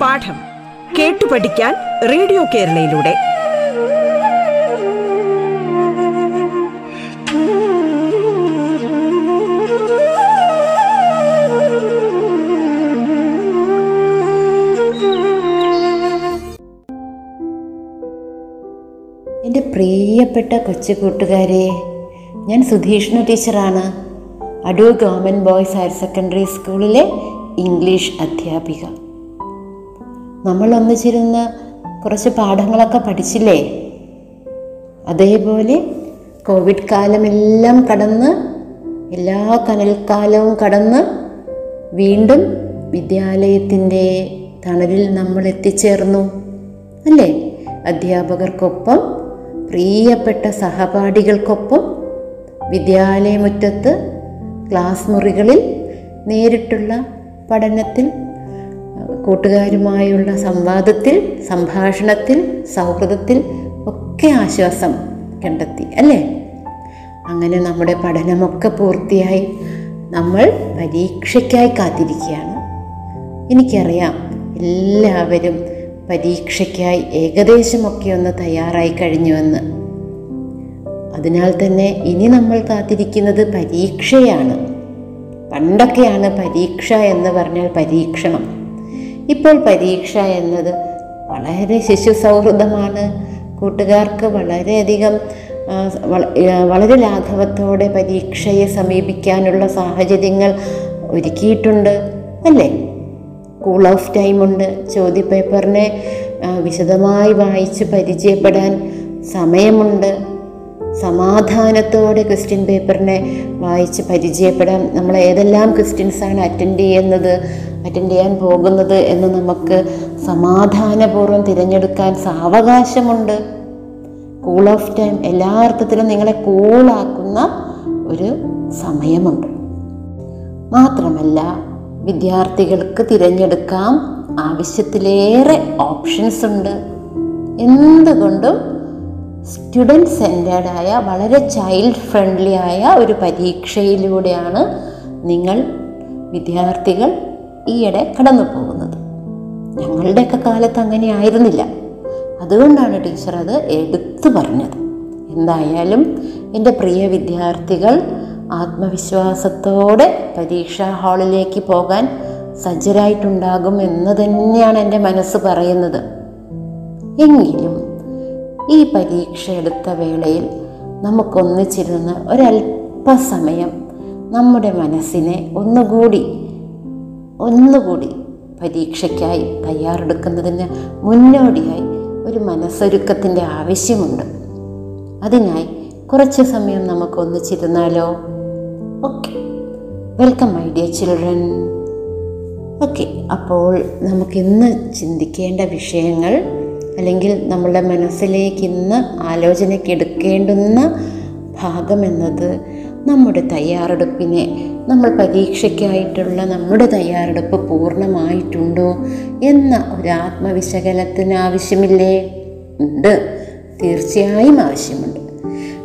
പാഠം കേട്ടു പഠിക്കാൻ റേഡിയോ കേരളയിലൂടെ. എന്റെ പ്രിയപ്പെട്ട കൊച്ചു കൂട്ടുകാരെ ഞാൻ സുധീഷ്ണു ടീച്ചറാണ്. Adoor government boys higher secondary സ്കൂളിലെ ഇംഗ്ലീഷ് അധ്യാപിക. നമ്മൾ ഒന്നിച്ചിരുന്ന് കുറച്ച് പാഠങ്ങളൊക്കെ പഠിച്ചില്ലേ? അതേപോലെ കോവിഡ് കാലമെല്ലാം കടന്ന് എല്ലാ കനൽക്കാലവും കടന്ന് വീണ്ടും വിദ്യാലയത്തിന്റെ തണലിൽ നമ്മൾ എത്തിച്ചേർന്നു അല്ലേ? അധ്യാപകർക്കൊപ്പം പ്രിയപ്പെട്ട സഹപാഠികൾക്കൊപ്പം വിദ്യാലയമുറ്റത്ത് ക്ലാസ് മുറികളിൽ നേരിട്ടുള്ള പഠനത്തിൽ കൂട്ടുകാരുമായുള്ള സംവാദത്തിൽ സംഭാഷണത്തിൽ സൗഹൃദത്തിൽ ഒക്കെ ആശ്വാസം കണ്ടെത്തി അല്ലേ? അങ്ങനെ നമ്മുടെ പഠനമൊക്കെ പൂർത്തിയായി നമ്മൾ പരീക്ഷയ്ക്കായി കാത്തിരിക്കുകയാണ്. എനിക്കറിയാം എല്ലാവരും പരീക്ഷയ്ക്കായി ഏകദേശമൊക്കെ ഒന്ന് തയ്യാറായി കഴിഞ്ഞുവെന്ന്. അതിനാൽ തന്നെ ഇനി നമ്മൾ കാത്തിരിക്കുന്നത് പരീക്ഷയാണ്. പണ്ടൊക്കെയാണ് പരീക്ഷ എന്ന് പറഞ്ഞാൽ പരീക്ഷണം. ഇപ്പോൾ പരീക്ഷ എന്നത് വളരെ ശിശു സൗഹൃദമാണ് കൂട്ടുകാർക്ക് വളരെയധികം വളരെ ലാഘവത്തോടെ പരീക്ഷയെ സമീപിക്കാനുള്ള സാഹചര്യങ്ങൾ ഒരുക്കിയിട്ടുണ്ട് അല്ലേ? കൂൾ ഓഫ് ടൈമുണ്ട് ചോദ്യപേപ്പറിനെ വിശദമായി വായിച്ച് പരിചയപ്പെടാൻ സമയമുണ്ട്. സമാധാനത്തോടെ ക്വസ്റ്റ്യൻ പേപ്പറിനെ വായിച്ച് പരിചയപ്പെടാം. നമ്മൾ ഏതെല്ലാം ക്വസ്റ്റ്യൻസാണ് അറ്റൻഡ് ചെയ്യുന്നത് അറ്റൻഡ് ചെയ്യാൻ പോകുന്നത് എന്ന് നമുക്ക് സമാധാനപൂർവം തിരഞ്ഞെടുക്കാൻ സാവകാശമുണ്ട്. കൂൾ ഓഫ് ടൈം എല്ലാ അർത്ഥത്തിലും നിങ്ങളെ കൂളാക്കുന്ന ഒരു സമയമുണ്ട്. മാത്രമല്ല വിദ്യാർത്ഥികൾക്ക് തിരഞ്ഞെടുക്കാം ആവശ്യത്തിലേറെ ഓപ്ഷൻസ് ഉണ്ട്. എന്തുകൊണ്ടും സ്റ്റുഡന്റ് ആയ വളരെ ചൈൽഡ് ഫ്രണ്ട്ലി ആയ ഒരു പരീക്ഷയിലൂടെയാണ് നിങ്ങൾ വിദ്യാർത്ഥികൾ ഈയിടെ കടന്നു പോകുന്നത് ഞങ്ങളുടെയൊക്കെ കാലത്ത് അങ്ങനെ ആയിരുന്നില്ല. അതുകൊണ്ടാണ് ടീച്ചർ അത് എടുത്തു പറഞ്ഞത്. എന്തായാലും എന്റെ പ്രിയ വിദ്യാർത്ഥികൾ ആത്മവിശ്വാസത്തോടെ പരീക്ഷാ ഹാളിലേക്ക് പോകാൻ സജ്ജരായിട്ടുണ്ടാകും എന്ന് തന്നെയാണ് എന്റെ മനസ്സ് പറയുന്നത്. എങ്കിലും ഈ പരീക്ഷ എടുത്ത വേളയിൽ നമുക്കൊന്നിച്ചിരുന്ന് ഒരല്പസമയം നമ്മുടെ മനസ്സിനെ ഒന്നുകൂടി ഒന്നുകൂടി പരീക്ഷയ്ക്കായി തയ്യാറെടുക്കുന്നതിന് മുന്നോടിയായി ഒരു മനസ്സൊരുക്കത്തിന്റെ ആവശ്യമുണ്ട്. അതിനായി കുറച്ച് സമയം നമുക്ക് ഒന്നിച്ചിരുന്നാലോ okay. Welcome my dear children. Okay അപ്പോൾ നമുക്കിന്ന് ചിന്തിക്കേണ്ട വിഷയങ്ങൾ അല്ലെങ്കിൽ നമ്മളുടെ മനസ്സിലേക്ക് ഇന്ന് ആലോചനയ്ക്ക് എടുക്കേണ്ടുന്ന ഭാഗമെന്നത് നമ്മുടെ തയ്യാറെടുപ്പിനെ നമ്മൾ പരീക്ഷയ്ക്കായിട്ടുള്ള നമ്മുടെ തയ്യാറെടുപ്പ് പൂർണമായിട്ടുണ്ടോ എന്ന ഒരു ആത്മവിശകലത്തിന് ആവശ്യമില്ലേ? ഉണ്ട്. തീർച്ചയായും ആവശ്യമുണ്ട്.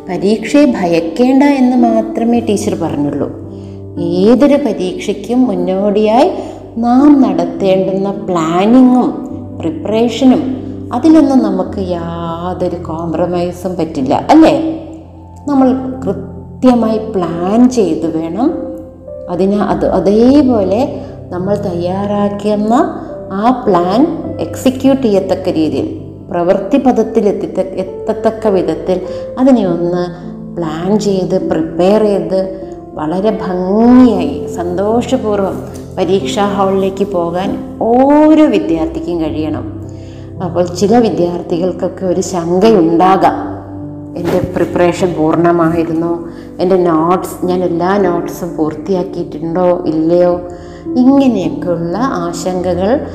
പരീക്ഷയെ ഭയക്കേണ്ട എന്ന് മാത്രമേ ടീച്ചർ പറഞ്ഞുള്ളൂ. ഏതൊരു പരീക്ഷയ്ക്കും മുന്നോടിയായി നാം നടത്തേണ്ടുന്ന പ്ലാനിങ്ങും പ്രിപ്പറേഷനും അതിലൊന്നും നമുക്ക് യാതൊരു കോംപ്രമൈസും പറ്റില്ല അല്ലേ? നമ്മൾ കൃത്യമായി പ്ലാൻ ചെയ്ത് വേണം അതിന് അത് അതേപോലെ നമ്മൾ തയ്യാറാക്കുന്ന ആ പ്ലാൻ എക്സിക്യൂട്ട് ചെയ്യത്തക്ക രീതിയിൽ പ്രവൃത്തി പദത്തിൽ എത്തിത്ത എത്തത്തക്ക വിധത്തിൽ അതിനെ ഒന്ന് പ്ലാൻ ചെയ്ത് പ്രിപ്പയർ ചെയ്ത് വളരെ ഭംഗിയായി സന്തോഷപൂർവം പരീക്ഷാ ഹാളിലേക്ക് പോകാൻ ഓരോ വിദ്യാർത്ഥിക്കും കഴിയണം. അപ്പോൾ ചില വിദ്യാർത്ഥികൾക്കൊക്കെ ഒരു ശങ്കയുണ്ടാകാം. എന്റെ പ്രിപ്പറേഷൻ പൂർണമായിരുന്നോ? എന്റെ നോട്ട്സ് ഞാൻ എല്ലാ നോട്ട്സും പൂർത്തിയാക്കിയിട്ടുണ്ടോ? ഇല്ലയോ? ഇങ്ങനെയൊക്കെയുള്ള ആശങ്കകൾ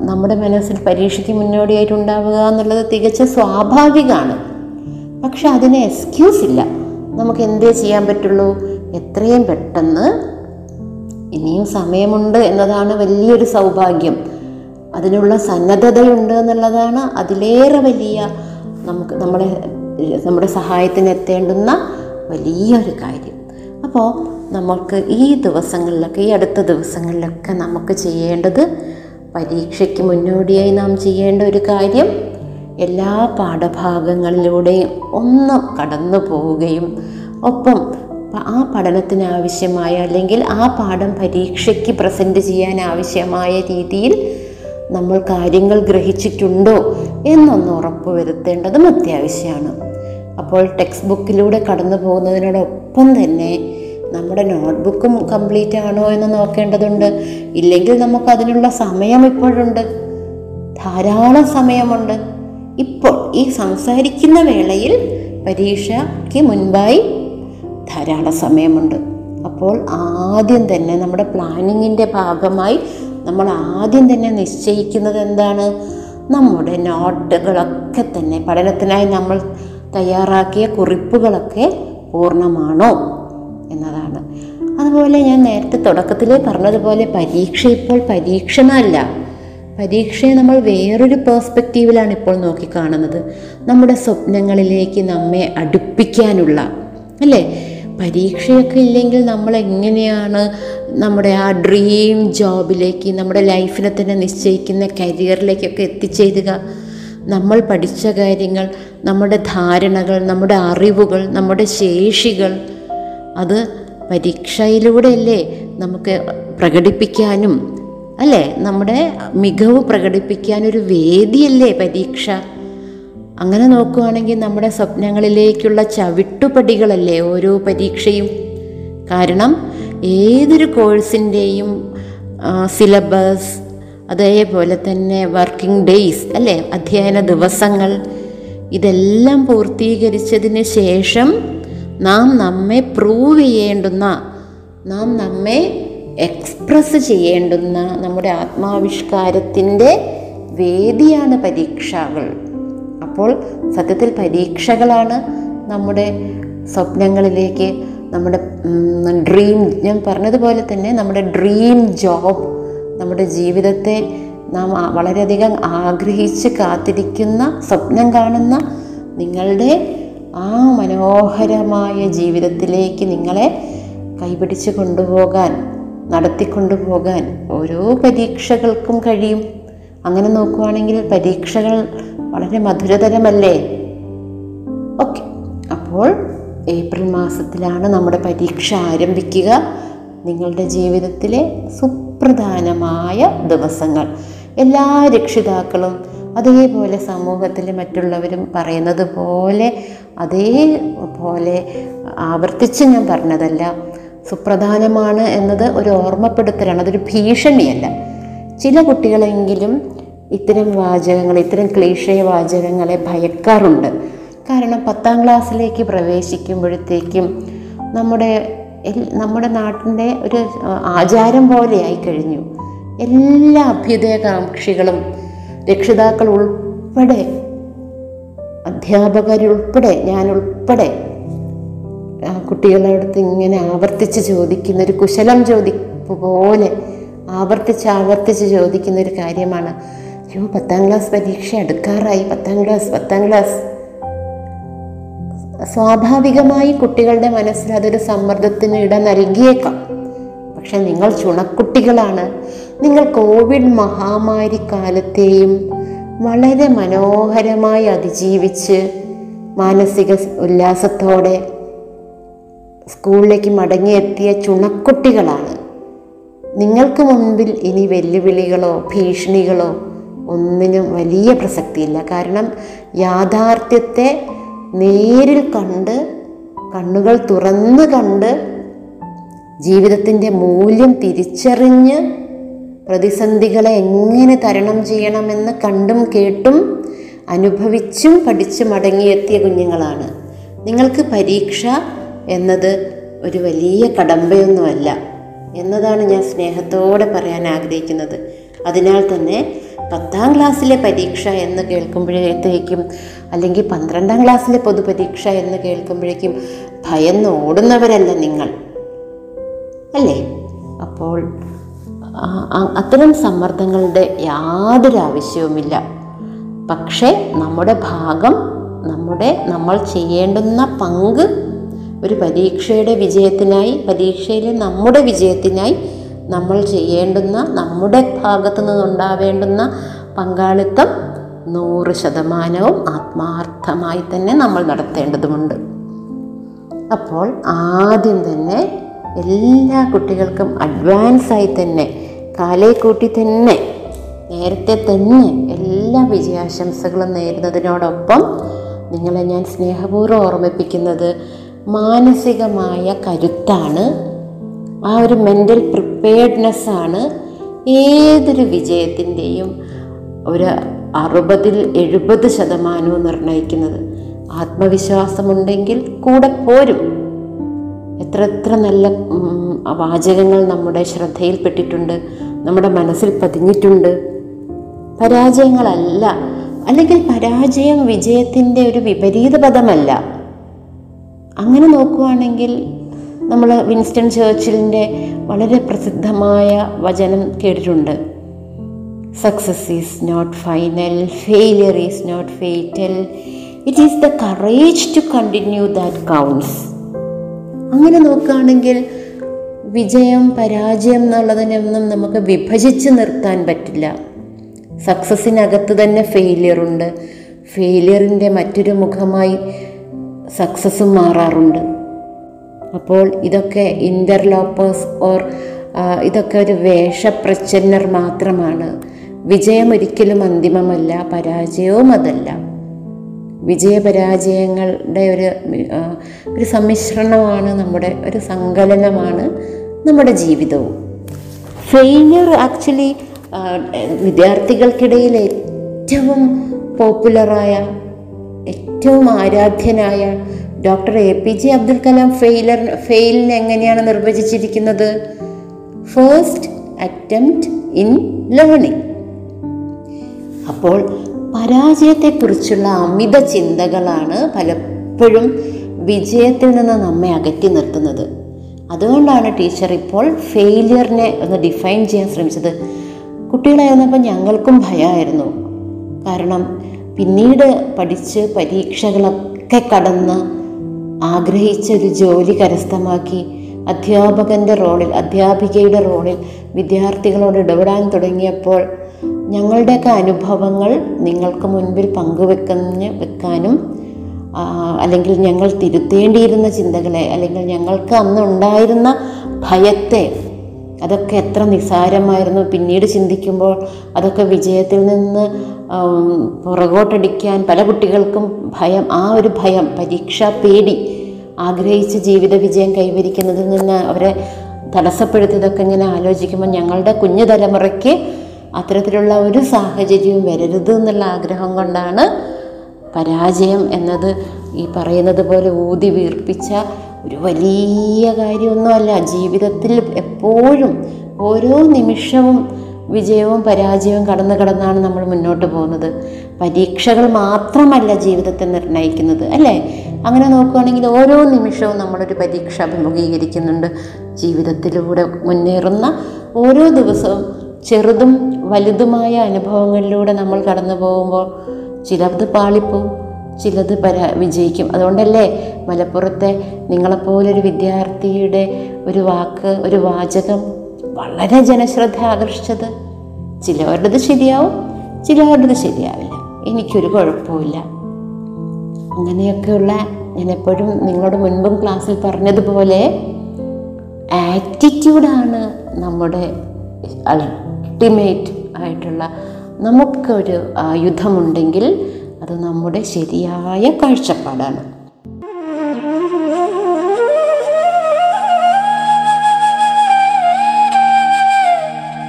നമ്മുടെ മനസ്സിൽ പരീക്ഷയ്ക്ക് മുന്നോടിയായിട്ട് ഉണ്ടാവുക എന്നുള്ളത് തികച്ച സ്വാഭാവികമാണ്. പക്ഷെ അതിന് എക്സ്ക്യൂസ് ഇല്ല. നമുക്ക് എന്തേ ചെയ്യാൻ പറ്റുള്ളൂ? എത്രയും പെട്ടെന്ന് ഇനിയും സമയമുണ്ട് എന്നതാണ് വലിയൊരു സൗഭാഗ്യം. അതിനുള്ള സന്നദ്ധതയുണ്ട് എന്നുള്ളതാണ് അതിലേറെ വലിയ നമുക്ക് നമ്മളെ നമ്മുടെ സഹായത്തിന് എത്തേണ്ടുന്ന വലിയൊരു കാര്യം. അപ്പോൾ നമുക്ക് ഈ ദിവസങ്ങളിലൊക്കെ ഈ അടുത്ത ദിവസങ്ങളിലൊക്കെ നമുക്ക് ചെയ്യേണ്ടത് പരീക്ഷയ്ക്ക് മുന്നോടിയായി നാം ചെയ്യേണ്ട ഒരു കാര്യം എല്ലാ പാഠഭാഗങ്ങളിലൂടെയും ഒന്ന് കടന്നു പോവുകയും ഒപ്പം ആ പഠനത്തിന് ആവശ്യമായ അല്ലെങ്കിൽ ആ പാഠം പരീക്ഷയ്ക്ക് പ്രസന്റ് ചെയ്യാൻ ആവശ്യമായ രീതിയിൽ നമ്മൾ കാര്യങ്ങൾ ഗ്രഹിച്ചിട്ടുണ്ടോ എന്നൊന്ന് ഉറപ്പുവരുത്തേണ്ടതും അത്യാവശ്യമാണ്. അപ്പോൾ ടെക്സ്റ്റ് ബുക്കിലൂടെ കടന്നു പോകുന്നതിനോടൊപ്പം തന്നെ നമ്മുടെ നോട്ട്ബുക്കും കംപ്ലീറ്റ് ആണോ എന്ന് നോക്കേണ്ടതുണ്ട്. ഇല്ലെങ്കിൽ നമുക്ക് അതിനുള്ള സമയം ഇപ്പോഴുണ്ട്. ധാരാളം സമയമുണ്ട്. ഇപ്പോൾ ഈ സംസാരിക്കുന്ന വേളയിൽ പരീക്ഷയ്ക്ക് മുൻപായി ധാരാളം സമയമുണ്ട്. അപ്പോൾ ആദ്യം തന്നെ നമ്മുടെ പ്ലാനിങ്ങിന്റെ ഭാഗമായി നമ്മൾ ആദ്യം തന്നെ നിശ്ചയിക്കുന്നത് എന്താണ്? നമ്മുടെ നോട്ടുകളൊക്കെ തന്നെ പഠനത്തിനായി നമ്മൾ തയ്യാറാക്കിയ കുറിപ്പുകളൊക്കെ പൂർണമാണോ എന്നതാണ്. അതുപോലെ ഞാൻ നേരത്തെ തുടക്കത്തിൽ പറഞ്ഞതുപോലെ പരീക്ഷ ഇപ്പോൾ പരീക്ഷണമല്ല. പരീക്ഷയെ നമ്മൾ വേറൊരു പേഴ്സ്പെക്റ്റീവിലാണ് ഇപ്പോൾ നോക്കിക്കാണുന്നത്. നമ്മുടെ സ്വപ്നങ്ങളിലേക്ക് നമ്മെ അടുപ്പിക്കാനുള്ള അല്ലേ? പരീക്ഷയൊക്കെ ഇല്ലെങ്കിൽ നമ്മൾ എങ്ങനെയാണ് നമ്മുടെ ആ ഡ്രീം ജോബിലേക്ക് നമ്മുടെ ലൈഫിനെ തന്നെ നിശ്ചയിക്കുന്ന കരിയറിലേക്കൊക്കെ എത്തിച്ചേരുക? നമ്മൾ പഠിച്ച കാര്യങ്ങൾ നമ്മുടെ ധാരണകൾ നമ്മുടെ അറിവുകൾ നമ്മുടെ ശേഷികൾ അത് പരീക്ഷയിലൂടെയല്ലേ നമുക്ക് പ്രകടിപ്പിക്കാനും അല്ലേ? നമ്മുടെ മികവ് പ്രകടിപ്പിക്കാനൊരു വേദിയല്ലേ പരീക്ഷ? അങ്ങനെ നോക്കുകയാണെങ്കിൽ നമ്മുടെ സ്വപ്നങ്ങളിലേക്കുള്ള ചവിട്ടുപടികളല്ലേ ഓരോ പരീക്ഷയും? കാരണം ഏതൊരു കോഴ്സിന്റെയും സിലബസ് അതേപോലെ തന്നെ വർക്കിംഗ് ഡേയ്സ് അല്ലേ അധ്യയന ദിവസങ്ങൾ ഇതെല്ലാം പൂർത്തീകരിച്ചതിന് ശേഷം നാം നമ്മെ പ്രൂവ് ചെയ്യേണ്ടുന്ന നാം നമ്മെ എക്സ്പ്രസ് ചെയ്യേണ്ടുന്ന നമ്മുടെ ആത്മാവിഷ്കാരത്തിന്റെ വേദിയാണ് പരീക്ഷകൾ. അപ്പോൾ സത്യത്തിൽ പരീക്ഷകളാണ് നമ്മുടെ സ്വപ്നങ്ങളിലേക്ക് നമ്മുടെ ഡ്രീം ഞാൻ പറഞ്ഞതുപോലെ തന്നെ നമ്മുടെ ഡ്രീം ജോബ് നമ്മുടെ ജീവിതത്തെ നാം വളരെയധികം ആഗ്രഹിച്ച് കാത്തിരിക്കുന്ന സ്വപ്നം കാണുന്ന നിങ്ങളുടെ ആ മനോഹരമായ ജീവിതത്തിലേക്ക് നിങ്ങളെ കൈപിടിച്ച് കൊണ്ടുപോകാൻ നടത്തിക്കൊണ്ടുപോകാൻ ഓരോ പരീക്ഷകൾക്കും കഴിയും. അങ്ങനെ നോക്കുവാണെങ്കിൽ പരീക്ഷകൾ വളരെ മധുരതരമല്ലേ? ഓക്കെ. അപ്പോൾ ഏപ്രിൽ മാസത്തിലാണ് നമ്മുടെ പരീക്ഷ ആരംഭിക്കുക. നിങ്ങളുടെ ജീവിതത്തിലെ സുപ്രധാനമായ ദിവസങ്ങൾ. എല്ലാ രക്ഷിതാക്കളും അതേപോലെ സമൂഹത്തിലെ മറ്റുള്ളവരും പറയുന്നത് പോലെ അതേപോലെ ആവർത്തിച്ച് ഞാൻ പറഞ്ഞതല്ല. സുപ്രധാനമാണ് എന്നത് ഒരു ഓർമ്മപ്പെടുത്തലാണ്. അതൊരു ഭീഷണിയല്ല. ചില കുട്ടികളെങ്കിലും ഇത്തരം വാചകങ്ങൾ ഇത്തരം ക്ലീശയ വാചകങ്ങളെ ഭയക്കാറുണ്ട്. കാരണം പത്താം ക്ലാസ്സിലേക്ക് പ്രവേശിക്കുമ്പോഴത്തേക്കും നമ്മുടെ നമ്മുടെ നാട്ടിന്റെ ഒരു ആചാരം പോലെയായി കഴിഞ്ഞു. എല്ലാ അഭ്യുദയകാംക്ഷികളും രക്ഷിതാക്കൾ ഉൾപ്പെടെ അധ്യാപകരുൾപ്പെടെ ഞാനുൾപ്പെടെ കുട്ടികളടുത്ത് ഇങ്ങനെ ആവർത്തിച്ച് ചോദിക്കുന്ന ഒരു കുശലം ചോദിപ്പ് പോലെ ആവർത്തിച്ച് ആവർത്തിച്ച് ചോദിക്കുന്ന ഒരു കാര്യമാണ് അയ്യോ പത്താം ക്ലാസ് പരീക്ഷ അടുക്കാറായി പത്താം ക്ലാസ് പത്താം ക്ലാസ്. സ്വാഭാവികമായി കുട്ടികളുടെ മനസ്സിൽ അതൊരു സമ്മർദ്ദത്തിന് ഇട നൽകിയേക്കാം. പക്ഷെ നിങ്ങൾ ചുണക്കുട്ടികളാണ്. നിങ്ങൾ കോവിഡ് മഹാമാരി കാലത്തെയും വളരെ മനോഹരമായി അതിജീവിച്ച് മാനസിക ഉല്ലാസത്തോടെ സ്കൂളിലേക്ക് മടങ്ങിയെത്തിയ ചുണക്കുട്ടികളാണ്. നിങ്ങൾക്ക് മുൻപിൽ ഇനി വെല്ലുവിളികളോ ഭീഷണികളോ ഒന്നിനും വലിയ പ്രസക്തിയില്ല. കാരണം യാഥാർത്ഥ്യത്തെ നേരിൽ കണ്ട് കണ്ണുകൾ തുറന്ന് കണ്ട് ജീവിതത്തിന്റെ മൂല്യം തിരിച്ചറിഞ്ഞ് പ്രതിസന്ധികളെ എങ്ങനെ തരണം ചെയ്യണമെന്ന് കണ്ടും കേട്ടും അനുഭവിച്ചും പഠിച്ചും മടങ്ങിയെത്തിയ കുഞ്ഞുങ്ങളാണ്. നിങ്ങൾക്ക് പരീക്ഷ എന്നത് ഒരു വലിയ കടമ്പയൊന്നുമല്ല എന്നതാണ് ഞാൻ സ്നേഹത്തോടെ പറയാൻ ആഗ്രഹിക്കുന്നത്. അതിനാൽ തന്നെ പത്താം ക്ലാസ്സിലെ പരീക്ഷ എന്ന് കേൾക്കുമ്പോഴത്തേക്കും അല്ലെങ്കിൽ പന്ത്രണ്ടാം ക്ലാസ്സിലെ പൊതുപരീക്ഷ എന്ന് കേൾക്കുമ്പോഴേക്കും ഭയന്ന് ഓടുന്നവരല്ല നിങ്ങൾ. അല്ലേ? അപ്പോൾ അത്തരം സമ്മർദ്ദങ്ങളുടെ യാതൊരു ആവശ്യവുമില്ല. പക്ഷേ നമ്മുടെ ഭാഗം നമ്മുടെ നമ്മൾ ചെയ്യേണ്ടുന്ന പങ്ക് ഒരു പരീക്ഷയുടെ വിജയത്തിനായി പരീക്ഷയിലെ നമ്മുടെ വിജയത്തിനായി നമ്മൾ ചെയ്യേണ്ടുന്ന നമ്മുടെ ഭാഗത്തു നിന്നുണ്ടാവേണ്ടുന്ന പങ്കാളിത്തം നൂറ് ശതമാനവും ആത്മാർത്ഥമായി തന്നെ നമ്മൾ നടത്തേണ്ടതുമുണ്ട്. അപ്പോൾ ആദ്യം തന്നെ എല്ലാ കുട്ടികൾക്കും അഡ്വാൻസായി തന്നെ കാലേ കൂട്ടി തന്നെ നേരത്തെ തന്നെ എല്ലാ വിജയാശംസകളും നേരുന്നതിനോടൊപ്പം നിങ്ങളെ ഞാൻ സ്നേഹപൂർവം ഓർമ്മിപ്പിക്കുന്നത് മാനസികമായ കരുത്താണ് ആ ഒരു മെന്റൽ പ്രിപ്പയർഡ്നെസ്സാണ് ഏതൊരു വിജയത്തിന്റെയും ഒരു അറുപതിൽ എഴുപത് ശതമാനവും നിർണയിക്കുന്നത്. ആത്മവിശ്വാസമുണ്ടെങ്കിൽ കൂടെ പോരും. എത്ര എത്ര നല്ല വാചകങ്ങൾ നമ്മുടെ ശ്രദ്ധയിൽപ്പെട്ടിട്ടുണ്ട് നമ്മുടെ മനസ്സിൽ പതിഞ്ഞിട്ടുണ്ട്. പരാജയങ്ങളല്ല. അല്ലെങ്കിൽ പരാജയം വിജയത്തിന്റെ ഒരു വിപരീത പദമല്ല. അങ്ങനെ നോക്കുകയാണെങ്കിൽ നമ്മൾ വിൻസ്റ്റൺ ചേർച്ചിലിന്റെ വളരെ പ്രസിദ്ധമായ വചനം കേട്ടിട്ടുണ്ട്. Success is not final failure is not fatal it is the courage to continue that counts അങ്ങനെ നോക്കുകയാണെങ്കിൽ വിജയം പരാജയം എന്നുള്ളതിനൊന്നും നമുക്ക് വിഭജിച്ച് നിർത്താൻ പറ്റില്ല. സക്സസ്സിനകത്ത് തന്നെ ഫെയിലിയറുണ്ട് ഫെയിലിയറിന്റെ മറ്റൊരു മുഖമായി സക്സസ്സും മാറാറുണ്ട്. അപ്പോൾ ഇതൊക്കെ ഇന്റർലോപ്പേഴ്സ് ഓർ ഇതൊക്കെ ഒരു വേഷപ്രച്ഛന്നർ മാത്രമാണ്. വിജയം ഒരിക്കലും അന്തിമമല്ല പരാജയവും അതല്ല. വിജയപരാജയങ്ങളുടെ ഒരു ഒരു സമ്മിശ്രണമാണ് നമ്മുടെ ഒരു സങ്കലനമാണ് നമ്മുടെ ജീവിതവും. ഫെയിലിയർ ആക്ച്വലി വിദ്യാർത്ഥികൾക്കിടയിൽ ഏറ്റവും പോപ്പുലറായ ഏറ്റവും ആരാധ്യനായ doctor A P J Abdul Kalam failure ഫെയിലിനെ എങ്ങനെയാണ് നിർവചിച്ചിരിക്കുന്നത്? ഫേസ്റ്റ് അറ്റംപ്റ്റ് ഇൻ ലേണിംഗ് അപ്പോൾ പരാജയത്തെക്കുറിച്ചുള്ള അമിത ചിന്തകളാണ് പലപ്പോഴും വിജയത്തിൽ നിന്ന് നമ്മെ അകറ്റി നിർത്തുന്നത്. അതുകൊണ്ടാണ് ടീച്ചർ ഇപ്പോൾ ഫെയിലിയറിനെ ഒന്ന് ഡിഫൈൻ ചെയ്യാൻ ശ്രമിച്ചത്. കുട്ടികളായിരുന്നപ്പോൾ ഞങ്ങൾക്കും ഭയമായിരുന്നു കാരണം പിന്നീട് പഠിച്ച് പരീക്ഷകളൊക്കെ കടന്ന് ആഗ്രഹിച്ച ഒരു ജോലി കരസ്ഥമാക്കി അധ്യാപകന്റെ റോളിൽ അധ്യാപികയുടെ റോളിൽ വിദ്യാർത്ഥികളോട് ഇടപെടാൻ തുടങ്ങിയപ്പോൾ ഞങ്ങളുടെയൊക്കെ അനുഭവങ്ങൾ നിങ്ങൾക്ക് മുൻപിൽ പങ്കുവെക്കുന്ന വെക്കാനും അല്ലെങ്കിൽ ഞങ്ങൾ തിരുത്തേണ്ടിയിരുന്ന ചിന്തകളെ അല്ലെങ്കിൽ ഞങ്ങൾക്ക് അന്നുണ്ടായിരുന്ന ഭയത്തെ അതൊക്കെ എത്ര നിസ്സാരമായിരുന്നു പിന്നീട് ചിന്തിക്കുമ്പോൾ അതൊക്കെ വിജയത്തിൽ നിന്ന് പുറകോട്ടടിക്കാൻ പല കുട്ടികൾക്കും ഭയം ആ ഒരു ഭയം പരീക്ഷാ പേടി ആഗ്രഹിച്ച ജീവിത വിജയം കൈവരിക്കുന്നതിൽ നിന്ന് അവരെ തടസ്സപ്പെടുത്തിയതൊക്കെ ഇങ്ങനെ ആലോചിക്കുമ്പോൾ ഞങ്ങളുടെ കുഞ്ഞു തലമുറയ്ക്ക് അത്തരത്തിലുള്ള ഒരു സാഹചര്യവും വരരുത് എന്നുള്ള ആഗ്രഹം കൊണ്ടാണ് പരാജയം എന്നത് ഈ പറയുന്നത് പോലെ ഊതി വീർപ്പിച്ച ഒരു വലിയ കാര്യമൊന്നുമല്ല. ജീവിതത്തിൽ എപ്പോഴും ഓരോ നിമിഷവും വിജയവും പരാജയവും കടന്നു കടന്നാണ് നമ്മൾ മുന്നോട്ട് പോകുന്നത്. പരീക്ഷകൾ മാത്രമല്ല ജീവിതത്തെ നിർണയിക്കുന്നത് അല്ലേ? അങ്ങനെ നോക്കുകയാണെങ്കിൽ ഓരോ നിമിഷവും നമ്മളൊരു പരീക്ഷ അഭിമുഖീകരിക്കുന്നുണ്ട്. ജീവിതത്തിലൂടെ മുന്നേറുന്ന ഓരോ ദിവസവും ചെറുതും വലുതുമായ അനുഭവങ്ങളിലൂടെ നമ്മൾ കടന്നു പോകുമ്പോൾ ചിലത് പാളിപ്പോവും ചിലത് പരാ വിജയിക്കും. അതുകൊണ്ടല്ലേ മലപ്പുറത്തെ നിങ്ങളെപ്പോലൊരു വിദ്യാർത്ഥിയുടെ ഒരു വാക്ക് ഒരു വാചകം വളരെ ജനശ്രദ്ധ ആകർഷിച്ചത്? ചിലവരുടേത് ശരിയാവും ചിലവരുടേത് ശരിയാവില്ല. എനിക്കൊരു കുഴപ്പമില്ല അങ്ങനെയൊക്കെയുള്ള ഞാൻ എപ്പോഴും നിങ്ങളോട് മുൻപും ക്ലാസ്സിൽ പറഞ്ഞതുപോലെ ആറ്റിറ്റ്യൂഡാണ് നമ്മുടെ അൾട്ടിമേറ്റ് ആയിട്ടുള്ള നമുക്കൊരു യുദ്ധമുണ്ടെങ്കിൽ അത് നമ്മുടെ ശരിയായ കാഴ്ചപ്പാടാണ്.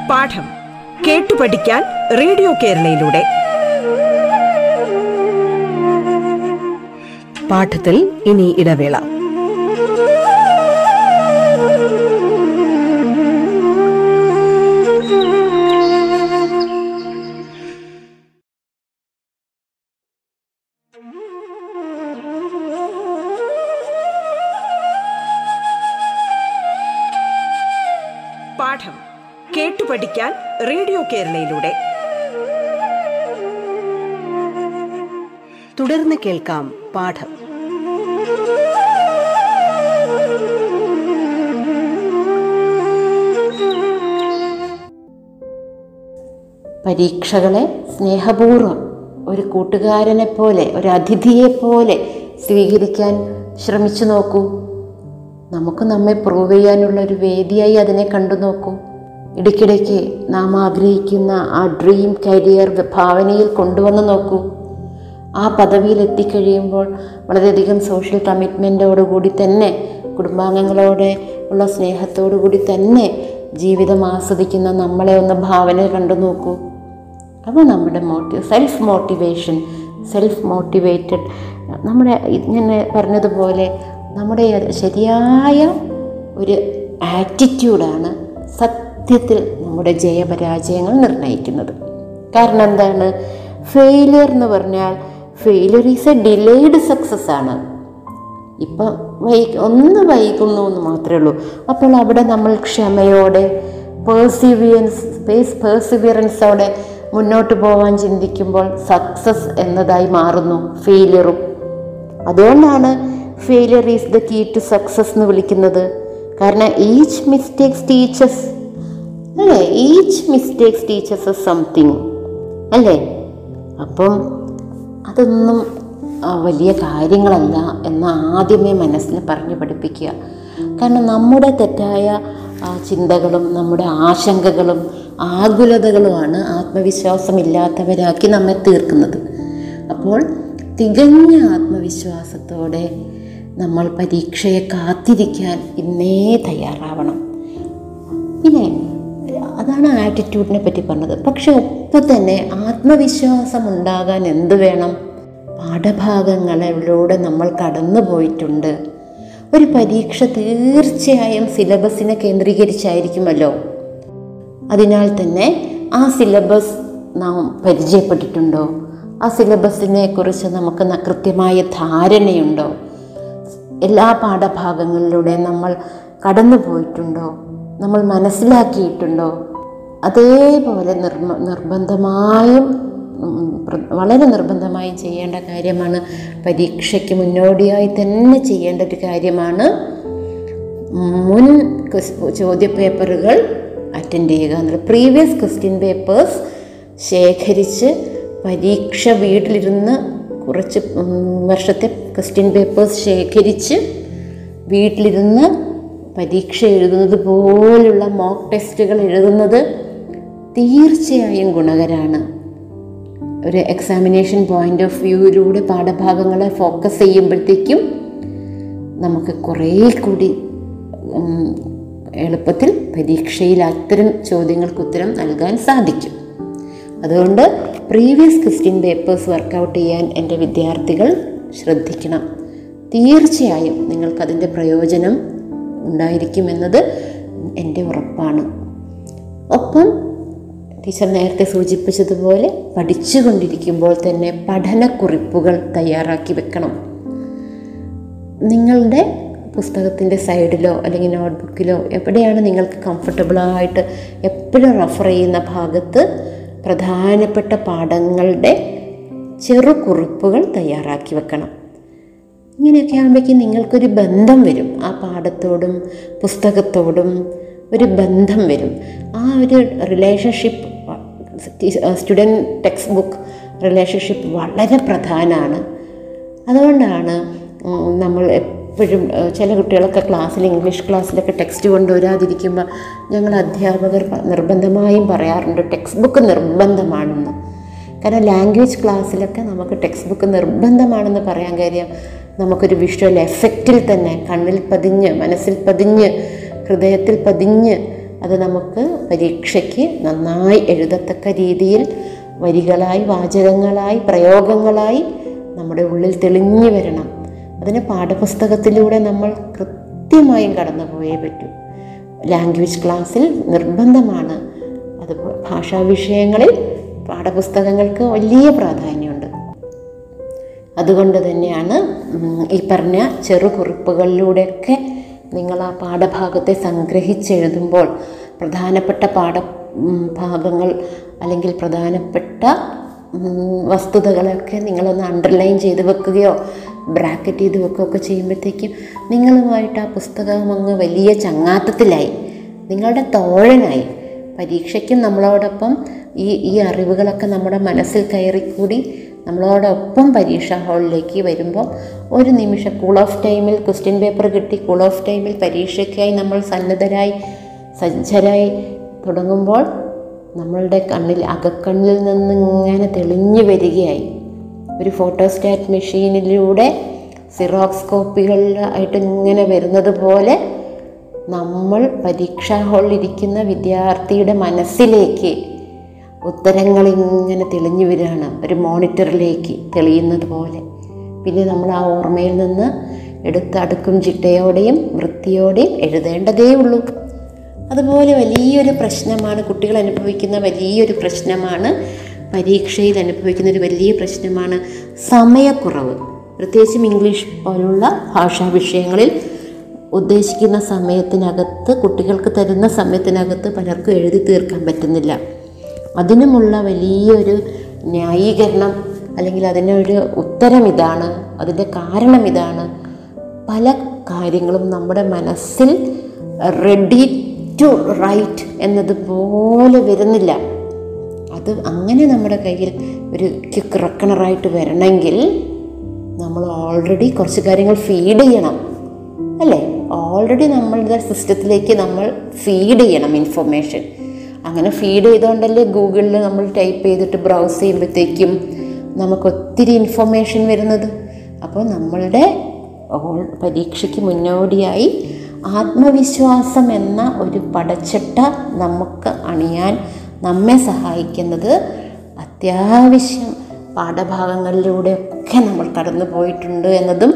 പാഠം കേട്ടു പഠിക്കാൻ റേഡിയോ കേരളയിലൂടെ. പാഠത്തിൽ ഇനി ഇടവേള. പാഠം കേട്ടു പഠിക്കാൻ റേഡിയോ കേരളയിലൂടെ. തുടർന്ന് കേൾക്കാം പാഠം. പരീക്ഷകളെ സ്നേഹപൂർവം ഒരു കൂട്ടുകാരനെ പോലെ ഒരു അതിഥിയെ പോലെ സ്വീകരിക്കാൻ ശ്രമിച്ചു നോക്കൂ. നമുക്ക് നമ്മെ പ്രൂവ് ചെയ്യാനുള്ള ഒരു വേദിയായി അതിനെ കണ്ടു നോക്കൂ. ഇടയ്ക്കിടയ്ക്ക് നാം ആഗ്രഹിക്കുന്ന ആ ഡ്രീം കരിയർ ഭാവനയിൽ കൊണ്ടുവന്ന് നോക്കൂ. ആ പദവിയിൽ എത്തിക്കഴിയുമ്പോൾ വളരെയധികം സോഷ്യൽ കമ്മിറ്റ്മെന്റോടുകൂടി തന്നെ കുടുംബാംഗങ്ങളോടെ ഉള്ള സ്നേഹത്തോടു കൂടി തന്നെ ജീവിതം ആസ്വദിക്കുന്ന നമ്മളെ ഒന്ന് ഭാവന കണ്ടു നോക്കൂ. അപ്പോൾ നമ്മുടെ motive self motivation self motivated നമ്മുടെ ഇങ്ങനെ പറഞ്ഞതുപോലെ നമ്മുടെ ശരിയായ ഒരു ആറ്റിറ്റ്യൂഡാണ് സത്യത്തിൽ നമ്മുടെ ജയപരാജയങ്ങൾ നിർണയിക്കുന്നത് കാരണം എന്താണ്? ഫെയിലിയർ എന്ന് പറഞ്ഞാൽ failure is a delayed success ആണ്. ഇപ്പം വൈ ഒന്ന് വൈകുന്നു എന്ന് മാത്രമേ ഉള്ളൂ. അപ്പോൾ അവിടെ നമ്മൾ ക്ഷമയോടെ പേഴ്സിവിയൻസ് പേഴ്സിവിയറൻസോടെ മുന്നോട്ട് പോകാൻ ചിന്തിക്കുമ്പോൾ സക്സസ് എന്നതായി മാറുന്നു ഫെയിലിയറും അതുകൊണ്ടാണ് failure is the key to success എന്ന് വിളിക്കുന്നത്. കാരണം ഈച്ച് മിസ്റ്റേക്സ് ടീച്ചേഴ്സ് അല്ലേ? ഈച്ച് മിസ്റ്റേക്സ് ടീച്ചേഴ്സ് സംതിങ് അല്ലേ? അപ്പം അതൊന്നും വലിയ കാര്യങ്ങളല്ല എന്ന് ആദ്യമേ മനസ്സിന് പറഞ്ഞു പഠിപ്പിക്കുക. കാരണം നമ്മുടെ തെറ്റായ ചിന്തകളും നമ്മുടെ ആശങ്കകളും ആകുലതകളുമാണ് ആത്മവിശ്വാസമില്ലാത്തവരാക്കി നമ്മെ തീർക്കുന്നത്. അപ്പോൾ തികഞ്ഞ ആത്മവിശ്വാസത്തോടെ നമ്മൾ പരീക്ഷയെ കാത്തിരിക്കാൻ ഇന്നേ തയ്യാറാവണം. ഇനി അതാണ് ആറ്റിറ്റ്യൂഡിനെ പറ്റി പറഞ്ഞത്. പക്ഷെ ഒപ്പം തന്നെ ആത്മവിശ്വാസം ഉണ്ടാകാൻ എന്ത് വേണം? പാഠഭാഗങ്ങളിലൂടെ നമ്മൾ കടന്നു പോയിട്ടുണ്ട്. ഒരു പരീക്ഷ തീർച്ചയായും സിലബസിനെ കേന്ദ്രീകരിച്ചായിരിക്കുമല്ലോ? അതിനാൽ തന്നെ ആ സിലബസ് നാം പരിചയപ്പെട്ടിട്ടുണ്ടോ? ആ സിലബസിനെ കുറിച്ച് നമുക്ക് കൃത്യമായ ധാരണയുണ്ടോ? എല്ലാ പാഠഭാഗങ്ങളിലൂടെ നമ്മൾ കടന്നു പോയിട്ടുണ്ടോ? നമ്മൾ മനസ്സിലാക്കിയിട്ടുണ്ടോ? അതേപോലെ നിർമ്മ നിർബന്ധമായും വളരെ നിർബന്ധമായും ചെയ്യേണ്ട കാര്യമാണ് പരീക്ഷയ്ക്ക് മുന്നോടിയായി തന്നെ ചെയ്യേണ്ട ഒരു കാര്യമാണ്. മുൻ ചോദ്യപേപ്പറുകൾ അറ്റൻഡ് ചെയ്യുക എന്നുള്ള പ്രീവിയസ് ക്വസ്റ്റ്യൻ പേപ്പേഴ്സ് ശേഖരിച്ച് പരീക്ഷ വീട്ടിലിരുന്ന് കുറച്ച് വർഷത്തെ ക്വസ്റ്റ്യൻ പേപ്പേഴ്സ് ശേഖരിച്ച് വീട്ടിലിരുന്ന് പരീക്ഷ എഴുതുന്നത് പോലുള്ള മോക്ക് ടെസ്റ്റുകൾ എഴുതുന്നത് തീർച്ചയായും ഗുണകരമാണ് ഒരു എക്സാമിനേഷൻ പോയിന്റ് ഓഫ് വ്യൂയിലൂടെ പാഠഭാഗങ്ങളെ ഫോക്കസ് ചെയ്യുമ്പോഴത്തേക്കും നമുക്ക് കുറേ കൂടി എളുപ്പത്തിൽ പരീക്ഷയിൽ അത്തരം ചോദ്യങ്ങൾക്ക് ഉത്തരം നൽകാൻ സാധിക്കും അതുകൊണ്ട് പ്രീവിയസ് ക്വസ്റ്റ്യൻ പേപ്പേഴ്സ് വർക്കൗട്ട് ചെയ്യാൻ എന്റെ വിദ്യാർത്ഥികൾ ശ്രദ്ധിക്കണം. തീർച്ചയായും നിങ്ങൾക്കതിന്റെ പ്രയോജനം ഉണ്ടായിരിക്കുമെന്നത് എന്റെ ഉറപ്പാണ്. ഒപ്പം ടീച്ചർ നേരത്തെ സൂചിപ്പിച്ചതുപോലെ പഠിച്ചുകൊണ്ടിരിക്കുമ്പോൾ തന്നെ പഠനക്കുറിപ്പുകൾ തയ്യാറാക്കി വെക്കണം. നിങ്ങളുടെ പുസ്തകത്തിന്റെ സൈഡിലോ അല്ലെങ്കിൽ നോട്ട്ബുക്കിലോ എവിടെയാണ് നിങ്ങൾക്ക് കംഫർട്ടബിളായിട്ട് എപ്പോഴും റെഫർ ചെയ്യുന്ന ഭാഗത്ത് പ്രധാനപ്പെട്ട പാഠങ്ങളുടെ ചെറു കുറിപ്പുകൾ തയ്യാറാക്കി വെക്കണം. ഇങ്ങനെയൊക്കെ ആകുമ്പോഴേക്കും നിങ്ങൾക്കൊരു ബന്ധം വരും. ആ പാഠത്തോടും പുസ്തകത്തോടും ഒരു ബന്ധം വരും. ആ ഒരു relationship student textbook relationship വളരെ പ്രധാനമാണ് അതുകൊണ്ടാണ് നമ്മൾ എപ്പോഴും ചില കുട്ടികളൊക്കെ ക്ലാസ്സിൽ ഇംഗ്ലീഷ് ക്ലാസ്സിലൊക്കെ ടെക്സ്റ്റ് കൊണ്ടുവരാതിരിക്കുമ്പോൾ ഞങ്ങൾ അധ്യാപകർ നിർബന്ധമായും പറയാറുണ്ട് ടെക്സ്റ്റ് ബുക്ക് നിർബന്ധമാണെന്ന്. കാരണം ലാംഗ്വേജ് ക്ലാസ്സിലൊക്കെ നമുക്ക് ടെക്സ്റ്റ് ബുക്ക് നിർബന്ധമാണെന്ന് പറയാൻ കാര്യം നമുക്കൊരു വിഷ്വൽ എഫക്റ്റിൽ തന്നെ കണ്ണിൽ പതിഞ്ഞ് മനസ്സിൽ പതിഞ്ഞ് ഹൃദയത്തിൽ പതിഞ്ഞ് അത് നമുക്ക് പരീക്ഷയ്ക്ക് നന്നായി എഴുതത്തക്ക രീതിയിൽ വരികളായി വാചകങ്ങളായി പ്രയോഗങ്ങളായി നമ്മുടെ ഉള്ളിൽ തെളിഞ്ഞു വരണം. അതിന് പാഠപുസ്തകത്തിലൂടെ നമ്മൾ കൃത്യമായും കടന്നു പോയേ പറ്റൂ ലാംഗ്വേജ് ക്ലാസ്സിൽ നിർബന്ധമാണ്. അതുപോലെ ഭാഷാ വിഷയങ്ങളിൽ പാഠപുസ്തകങ്ങൾക്ക് വലിയ പ്രാധാന്യമുണ്ട്. അതുകൊണ്ട് തന്നെയാണ് ഈ പറഞ്ഞ ചെറുകുറിപ്പുകളിലൂടെയൊക്കെ നിങ്ങൾ ആ പാഠഭാഗത്തെ സംഗ്രഹിച്ചെഴുതുമ്പോൾ പ്രധാനപ്പെട്ട പാഠ ഭാഗങ്ങൾ അല്ലെങ്കിൽ പ്രധാനപ്പെട്ട വസ്തുതകളൊക്കെ നിങ്ങളൊന്ന് അണ്ടർലൈൻ ചെയ്ത് വെക്കുകയോ ബ്രാക്കറ്റ് ചെയ്ത് വെക്കുകയൊക്കെ ചെയ്യുമ്പോഴത്തേക്കും നിങ്ങളുമായിട്ട് ആ പുസ്തകം അങ്ങ് വലിയ ചങ്ങാത്തത്തിലായി. നിങ്ങളുടെ തോഴനായി. പരീക്ഷയ്ക്കും നമ്മളോടൊപ്പം ഈ ഈ അറിവുകളൊക്കെ നമ്മുടെ മനസ്സിൽ കയറിക്കൂടി നമ്മളോടൊപ്പം പരീക്ഷാ ഹാളിലേക്ക് വരുമ്പോൾ ഒരു നിമിഷം കൂൾ ഓഫ് ടൈമിൽ ക്വസ്റ്റ്യൻ പേപ്പർ കിട്ടി കൂൾ ഓഫ് ടൈമിൽ പരീക്ഷയ്ക്കായി നമ്മൾ സന്നദ്ധരായി സജ്ജരായി തുടങ്ങുമ്പോൾ നമ്മളുടെ കണ്ണിൽ അകക്കണ്ണിൽ നിന്ന് ഇങ്ങനെ തെളിഞ്ഞു വരികയായി. ഒരു ഫോട്ടോസ്റ്റാറ്റ് മെഷീനിലൂടെ സിറോക്സ് കോപ്പികളിലായിട്ട് ഇങ്ങനെ വരുന്നത് പോലെ നമ്മൾ പരീക്ഷാ ഹാളിൽ ഇരിക്കുന്ന വിദ്യാർത്ഥിയുടെ മനസ്സിലേക്ക് ഉത്തരങ്ങൾ ഇങ്ങനെ തെളിഞ്ഞു വരികയാണ്. ഒരു മോണിറ്ററിലേക്ക് തെളിയുന്നത് പോലെ. പിന്നെ നമ്മൾ ആ ഓർമ്മയിൽ നിന്ന് എടുത്ത് അടുക്കും ചിട്ടയോടെയും വൃത്തിയോടെയും എഴുതേണ്ടതേ ഉള്ളൂ. അതുപോലെ വലിയൊരു പ്രശ്നമാണ് കുട്ടികൾ അനുഭവിക്കുന്ന വലിയൊരു പ്രശ്നമാണ് പരീക്ഷയിൽ അനുഭവിക്കുന്ന ഒരു വലിയ പ്രശ്നമാണ് സമയക്കുറവ്. പ്രത്യേകിച്ചും ഇംഗ്ലീഷ് പോലുള്ള ഭാഷാ വിഷയങ്ങളിൽ ഉദ്ദേശിക്കുന്ന സമയത്തിനകത്ത് കുട്ടികൾക്ക് തരുന്ന സമയത്തിനകത്ത് പലർക്കും എഴുതി തീർക്കാൻ പറ്റുന്നില്ല. അതിനുമുള്ള വലിയൊരു ന്യായീകരണം അല്ലെങ്കിൽ അതിനൊരു ഉത്തരം ഇതാണ് അതിന്റെ കാരണം ഇതാണ്. പല കാര്യങ്ങളും നമ്മുടെ മനസ്സിൽ റെഡി ടു റൈറ്റ് എന്നതുപോലെ വരുന്നില്ല. അത് അങ്ങനെ നമ്മുടെ കയ്യിൽ ഒരു ക്യുക്ക് റക്കണറായിട്ട് വരണമെങ്കിൽ നമ്മൾ ഓൾറെഡി കുറച്ച് കാര്യങ്ങൾ ഫീഡ് ചെയ്യണം. അല്ലേ? ഓൾറെഡി നമ്മളുടെ സിസ്റ്റത്തിലേക്ക് നമ്മൾ ഫീഡ് ചെയ്യണം ഇൻഫർമേഷൻ അങ്ങനെ ഫീഡ് ചെയ്തുകൊണ്ടല്ലേ ഗൂഗിളിൽ നമ്മൾ ടൈപ്പ് ചെയ്തിട്ട് ബ്രൗസ് ചെയ്യുമ്പോഴത്തേക്കും നമുക്ക് ഒത്തിരി ഇൻഫർമേഷൻ വരുന്നത്. അപ്പോൾ നമ്മളുടെ പരീക്ഷയ്ക്ക് മുന്നോടിയായി ആത്മവിശ്വാസം എന്ന ഒരു പടച്ചട്ട നമുക്ക് അണിയാൻ നമ്മെ സഹായിക്കുന്നത് അത്യാവശ്യം പാഠഭാഗങ്ങളിലൂടെയൊക്കെ നമ്മൾ കടന്നു പോയിട്ടുണ്ട് എന്നതും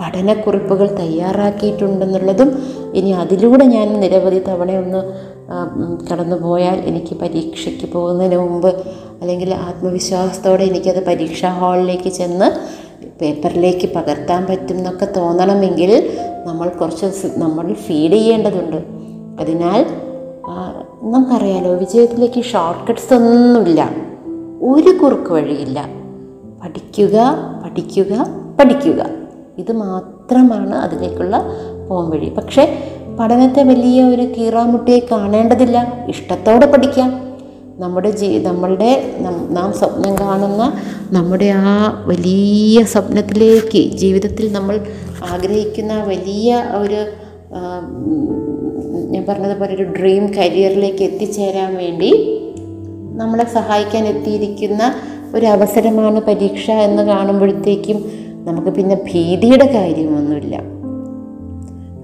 പഠനക്കുറിപ്പുകൾ തയ്യാറാക്കിയിട്ടുണ്ടെന്നുള്ളതും ഇനി അതിലൂടെ ഞാൻ നിരവധി തവണ ഒന്ന് കടന്നു പോയാൽ എനിക്ക് പരീക്ഷയ്ക്ക് പോകുന്നതിന് മുമ്പ് അല്ലെങ്കിൽ ആത്മവിശ്വാസത്തോടെ എനിക്കത് പരീക്ഷാ ഹാളിലേക്ക് ചെന്ന് പേപ്പറിലേക്ക് പകർത്താൻ പറ്റും എന്നൊക്കെ തോന്നണമെങ്കിൽ നമ്മൾ കുറച്ച് നമ്മൾ ഫീഡ് ചെയ്യേണ്ടതുണ്ട്. അതിനാൽ നമുക്കറിയാലോ വിജയത്തിലേക്ക് ഷോർട്ട് കട്ട്സ് ഒന്നുമില്ല ഒരു കുറുക്ക് വഴിയില്ല. പഠിക്കുക പഠിക്കുക പഠിക്കുക. ഇത് മാത്രമാണ് അതിലേക്കുള്ള പോംവഴി പക്ഷേ പഠനത്തെ വലിയ ഒരു കീറാമുട്ടിയെ കാണേണ്ടതില്ല. ഇഷ്ടത്തോടെ പഠിക്കാം. നമ്മുടെ ജീ നമ്മളുടെ നാം സ്വപ്നം കാണുന്ന നമ്മുടെ ആ വലിയ സ്വപ്നത്തിലേക്ക് ജീവിതത്തിൽ നമ്മൾ ആഗ്രഹിക്കുന്ന വലിയ ഒരു ഞാൻ പറഞ്ഞതുപോലെ ഒരു ഡ്രീം കരിയറിലേക്ക് എത്തിച്ചേരാൻ വേണ്ടി നമ്മളെ സഹായിക്കാൻ എത്തിയിരിക്കുന്ന ഒരു അവസരമാണ് പരീക്ഷ എന്ന് കാണുമ്പോഴത്തേക്കും നമുക്ക് പിന്നെ ഭീതിയുടെ കാര്യമൊന്നുമില്ല.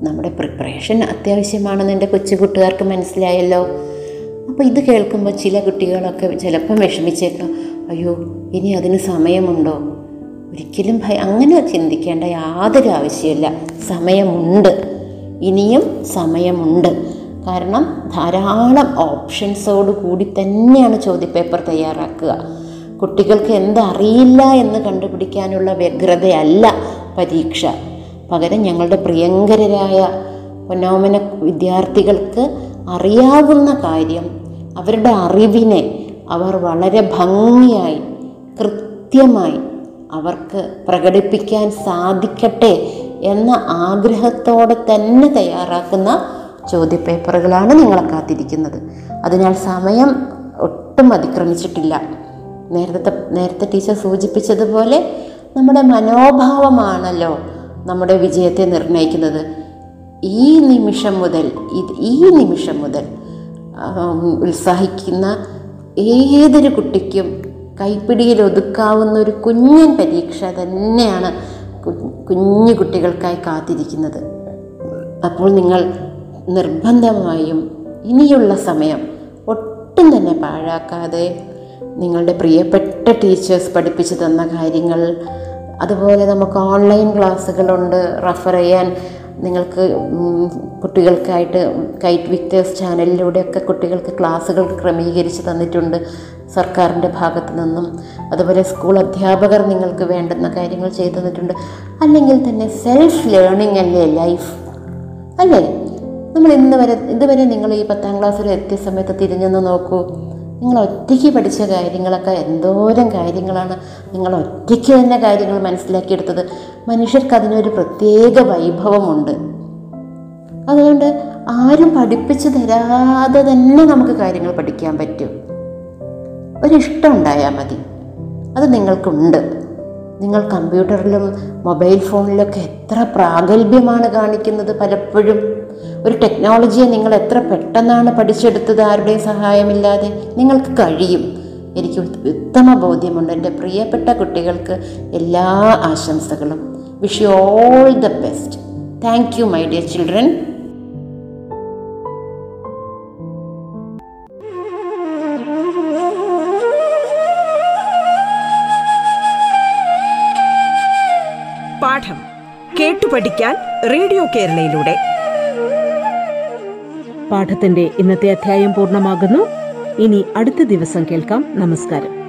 നമ്മുടെ പ്രിപ്പറേഷൻ അത്യാവശ്യമാണെന്ന് എന്റെ കൊച്ചു കൂട്ടുകാർക്ക് മനസ്സിലായല്ലോ. അപ്പോൾ ഇത് കേൾക്കുമ്പോൾ ചില കുട്ടികളൊക്കെ ചിലപ്പം വിഷമിച്ചേക്കാം. അയ്യോ ഇനി അതിന് സമയമുണ്ടോ? ഒരിക്കലും ഭയ അങ്ങനെ ചിന്തിക്കേണ്ട യാതൊരു ആവശ്യമില്ല സമയമുണ്ട്. ഇനിയും സമയമുണ്ട്. കാരണം ധാരാളം ഓപ്ഷൻസോട് കൂടി തന്നെയാണ് ചോദ്യപേപ്പർ തയ്യാറാക്കുക. കുട്ടികൾക്ക് എന്തറിയില്ല എന്ന് കണ്ടുപിടിക്കാനുള്ള വ്യഗ്രതയല്ല പരീക്ഷ. പകരം ഞങ്ങളുടെ പ്രിയങ്കരരായ പൊന്നോമന വിദ്യാർത്ഥികൾക്ക് അറിയാവുന്ന കാര്യം അവരുടെ അറിവിനെ അവർ വളരെ ഭംഗിയായി കൃത്യമായി അവർക്ക് പ്രകടിപ്പിക്കാൻ സാധിക്കട്ടെ എന്ന ആഗ്രഹത്തോടെ തന്നെ തയ്യാറാക്കുന്ന ചോദ്യപേപ്പറുകളാണ് നിങ്ങളെ കാത്തിരിക്കുന്നത്. അതിനാൽ സമയം ഒട്ടും അതിക്രമിച്ചിട്ടില്ല. നേരത്തെ നേരത്തെ ടീച്ചർ സൂചിപ്പിച്ചതുപോലെ നമ്മുടെ മനോഭാവമാണല്ലോ നമ്മുടെ വിജയത്തെ നിർണയിക്കുന്നത്. ഈ നിമിഷം മുതൽ ഇത് ഈ നിമിഷം മുതൽ ഉത്സാഹിക്കുന്ന ഏതൊരു കുട്ടിക്കും കൈപ്പിടിയിൽ ഒതുക്കാവുന്ന ഒരു കുഞ്ഞൻ പരീക്ഷ തന്നെയാണ് കുഞ്ഞു കുട്ടികൾക്കായി കാത്തിരിക്കുന്നത്. അപ്പോൾ നിങ്ങൾ നിർബന്ധമായും ഇനിയുള്ള സമയം ഒട്ടും തന്നെ പാഴാക്കാതെ നിങ്ങളുടെ പ്രിയപ്പെട്ട ടീച്ചേഴ്സ് പഠിപ്പിച്ചു തന്ന കാര്യങ്ങൾ അതുപോലെ നമുക്ക് ഓൺലൈൻ ക്ലാസ്സുകളുണ്ട് റെഫർ ചെയ്യാൻ. നിങ്ങൾക്ക് കുട്ടികൾക്കായിട്ട് കൈറ്റ് വിക്ടേഴ്സ് ചാനലിലൂടെയൊക്കെ കുട്ടികൾക്ക് ക്ലാസ്സുകൾ ക്രമീകരിച്ച് തന്നിട്ടുണ്ട് സർക്കാരിന്റെ ഭാഗത്തു നിന്നും. അതുപോലെ സ്കൂൾ അധ്യാപകർ നിങ്ങൾക്ക് വേണ്ടുന്ന കാര്യങ്ങൾ ചെയ്തു തന്നിട്ടുണ്ട്. അല്ലെങ്കിൽ തന്നെ സെൽഫ് ലേണിംഗ് അല്ലേ ലൈഫ് അല്ലേ? നമ്മൾ ഇന്ന് വരെ ഇതുവരെ നിങ്ങൾ ഈ പത്താം ക്ലാസ്സിൽ എത്തിയ സമയത്ത് തിരിഞ്ഞെന്ന് നോക്കൂ. നിങ്ങൾ ഒറ്റയ്ക്ക് പഠിച്ച കാര്യങ്ങളൊക്കെ എന്തോരം കാര്യങ്ങളാണ്. നിങ്ങൾ ഒറ്റയ്ക്ക് തന്നെ കാര്യങ്ങൾ മനസ്സിലാക്കിയെടുത്തത്. മനുഷ്യർക്ക് അതിനൊരു പ്രത്യേക വൈഭവമുണ്ട്. അതുകൊണ്ട് ആരും പഠിപ്പിച്ചു തരാതെ തന്നെ നമുക്ക് കാര്യങ്ങൾ പഠിക്കാൻ പറ്റും. ഒരിഷ്ടം ഉണ്ടായാൽ മതി. അത് നിങ്ങൾക്കുണ്ട്. നിങ്ങൾ കമ്പ്യൂട്ടറിലും മൊബൈൽ ഫോണിലൊക്കെ എത്ര പ്രാഗൽഭ്യമാണ് കാണിക്കുന്നത് പലപ്പോഴും. ഒരു ടെക്നോളജിയെ നിങ്ങൾ എത്ര പെട്ടെന്നാണ് പഠിച്ചെടുത്തത് ആരുടെയും സഹായമില്ലാതെ നിങ്ങൾക്ക് കഴിയും. എനിക്ക് ഉത്തമ ബോധ്യമുണ്ട്. എന്റെ പ്രിയപ്പെട്ട കുട്ടികൾക്ക് എല്ലാ ആശംസകളും. Wish you all the best thank you my dear children പാഠം കേട്ടു പഠിക്കാൻ റേഡിയോ കേരളയിലൂടെ. പാഠത്തിന്റെ ഇന്നത്തെ അധ്യായം പൂർണമാകുന്നു. ഇനി അടുത്ത ദിവസം കേൾക്കാം. നമസ്കാരം.